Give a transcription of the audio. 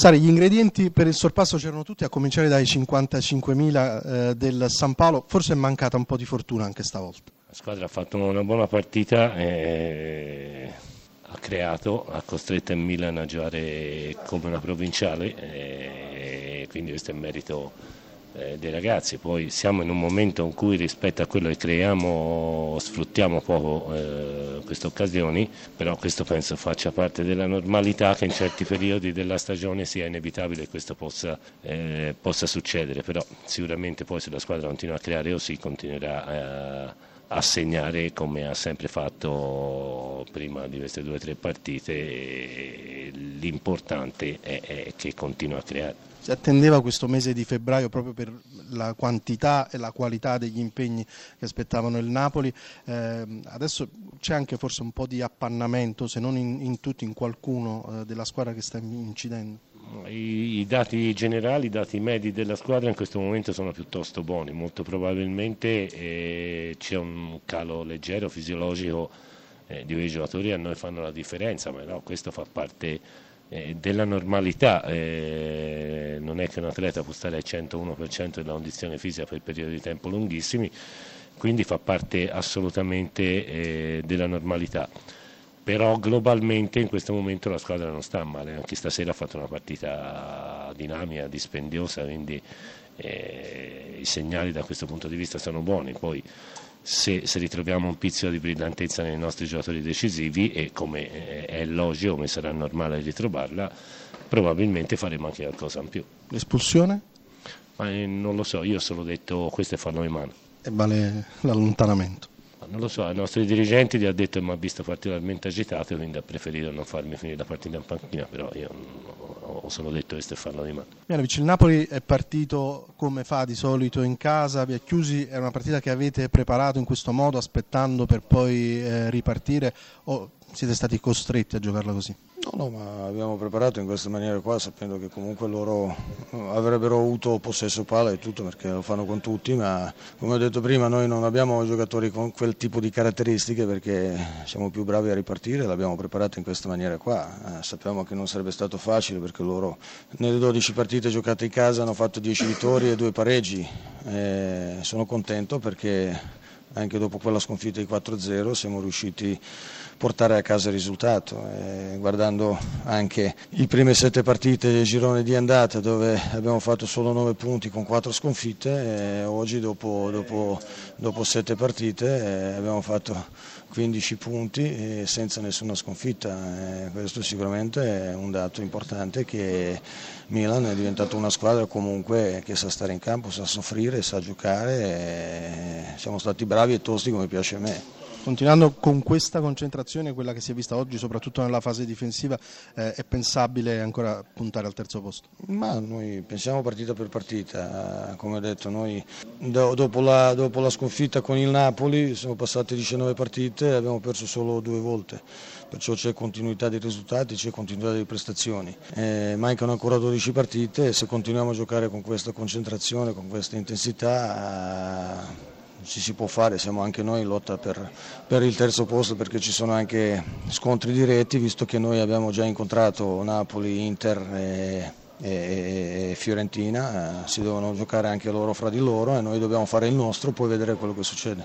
Sari, gli ingredienti per il sorpasso c'erano tutti, a cominciare dai 55.000 eh, del San Paolo, forse è mancata un po' di fortuna anche stavolta. La squadra ha fatto una buona partita, eh, ha creato, ha costretto il Milan a giocare come una provinciale, eh, quindi questo è merito eh, dei ragazzi, poi siamo in un momento in cui rispetto a quello che creiamo sfruttiamo poco eh, queste occasioni, però questo penso faccia parte della normalità che in certi periodi della stagione sia inevitabile che questo possa, eh, possa succedere, però sicuramente poi se la squadra continua a creare così continuerà a, a segnare come ha sempre fatto prima di queste due o tre partite, l'importante è che continua a creare. Si attendeva questo mese di febbraio proprio per la quantità e la qualità degli impegni che aspettavano il Napoli. Eh, adesso c'è anche forse un po' di appannamento, se non in, in tutti, in qualcuno eh, della squadra che sta incidendo. I, I, dati generali, i dati medi della squadra in questo momento sono piuttosto buoni, molto probabilmente eh, c'è un calo leggero, fisiologico eh, di quei giocatori a noi fanno la differenza, ma no, questo fa parte eh, della normalità, eh, non è che un atleta può stare al 101% della condizione fisica per periodi di tempo lunghissimi, quindi fa parte assolutamente eh, della normalità. Però globalmente in questo momento la squadra non sta male, anche stasera ha fatto una partita dinamica, dispendiosa, quindi i segnali da questo punto di vista sono buoni. Poi, se, se, ritroviamo un pizzico di brillantezza nei nostri giocatori decisivi e come è logico, come sarà normale ritrovarla, probabilmente faremo anche qualcosa in più. L'espulsione? Ma, eh, non lo so, io ho solo detto questo è fallo in mano. E vale l'allontanamento? Non lo so, ai nostri dirigenti gli ha detto che mi ha visto particolarmente agitato quindi ha preferito non farmi finire la partita in panchina, però io ho solo detto che Stefano Di Mano. Mianovic, il Napoli è partito come fa di solito in casa, vi è chiusi, è una partita che avete preparato in questo modo aspettando per poi eh, ripartire o siete stati costretti a giocarla così? No, no, ma abbiamo preparato in questa maniera qua sapendo che comunque loro avrebbero avuto possesso palla e tutto perché lo fanno con tutti, ma come ho detto prima noi non abbiamo giocatori con quel tipo di caratteristiche perché siamo più bravi a ripartire, l'abbiamo preparato in questa maniera qua. Eh, sappiamo che non sarebbe stato facile perché loro nelle 12 partite giocate in casa hanno fatto 10 vittorie e 2 pareggi. Eh, sono contento perché anche dopo quella sconfitta di 4-0 siamo riusciti portare a casa il risultato. Eh, guardando anche le prime sette partite del girone di andata dove abbiamo fatto solo 9 punti con 4 sconfitte, eh, oggi dopo, dopo, dopo, sette partite eh, abbiamo fatto 15 punti senza nessuna sconfitta. Questo sicuramente è un dato importante che Milan è diventata una squadra comunque che sa stare in campo, sa soffrire, sa giocare. siamo stati bravi e tosti come piace a me. Continuando con questa concentrazione, quella che si è vista oggi, soprattutto nella fase difensiva, eh, è pensabile ancora puntare al terzo posto? Ma noi pensiamo partita per partita, come ho detto, noi do, dopo, la, dopo, la, sconfitta con il Napoli sono passate 19 partite e abbiamo perso solo due volte, perciò c'è continuità dei risultati, c'è continuità delle prestazioni. Eh, mancano ancora 12 partite e se continuiamo a giocare con questa concentrazione, con questa intensità... Si, si può fare, siamo anche noi in lotta per, per, il terzo posto perché ci sono anche scontri diretti, visto che noi abbiamo già incontrato Napoli, Inter e, e, e Fiorentina, eh, si devono giocare anche loro fra di loro e noi dobbiamo fare il nostro, poi vedere quello che succede.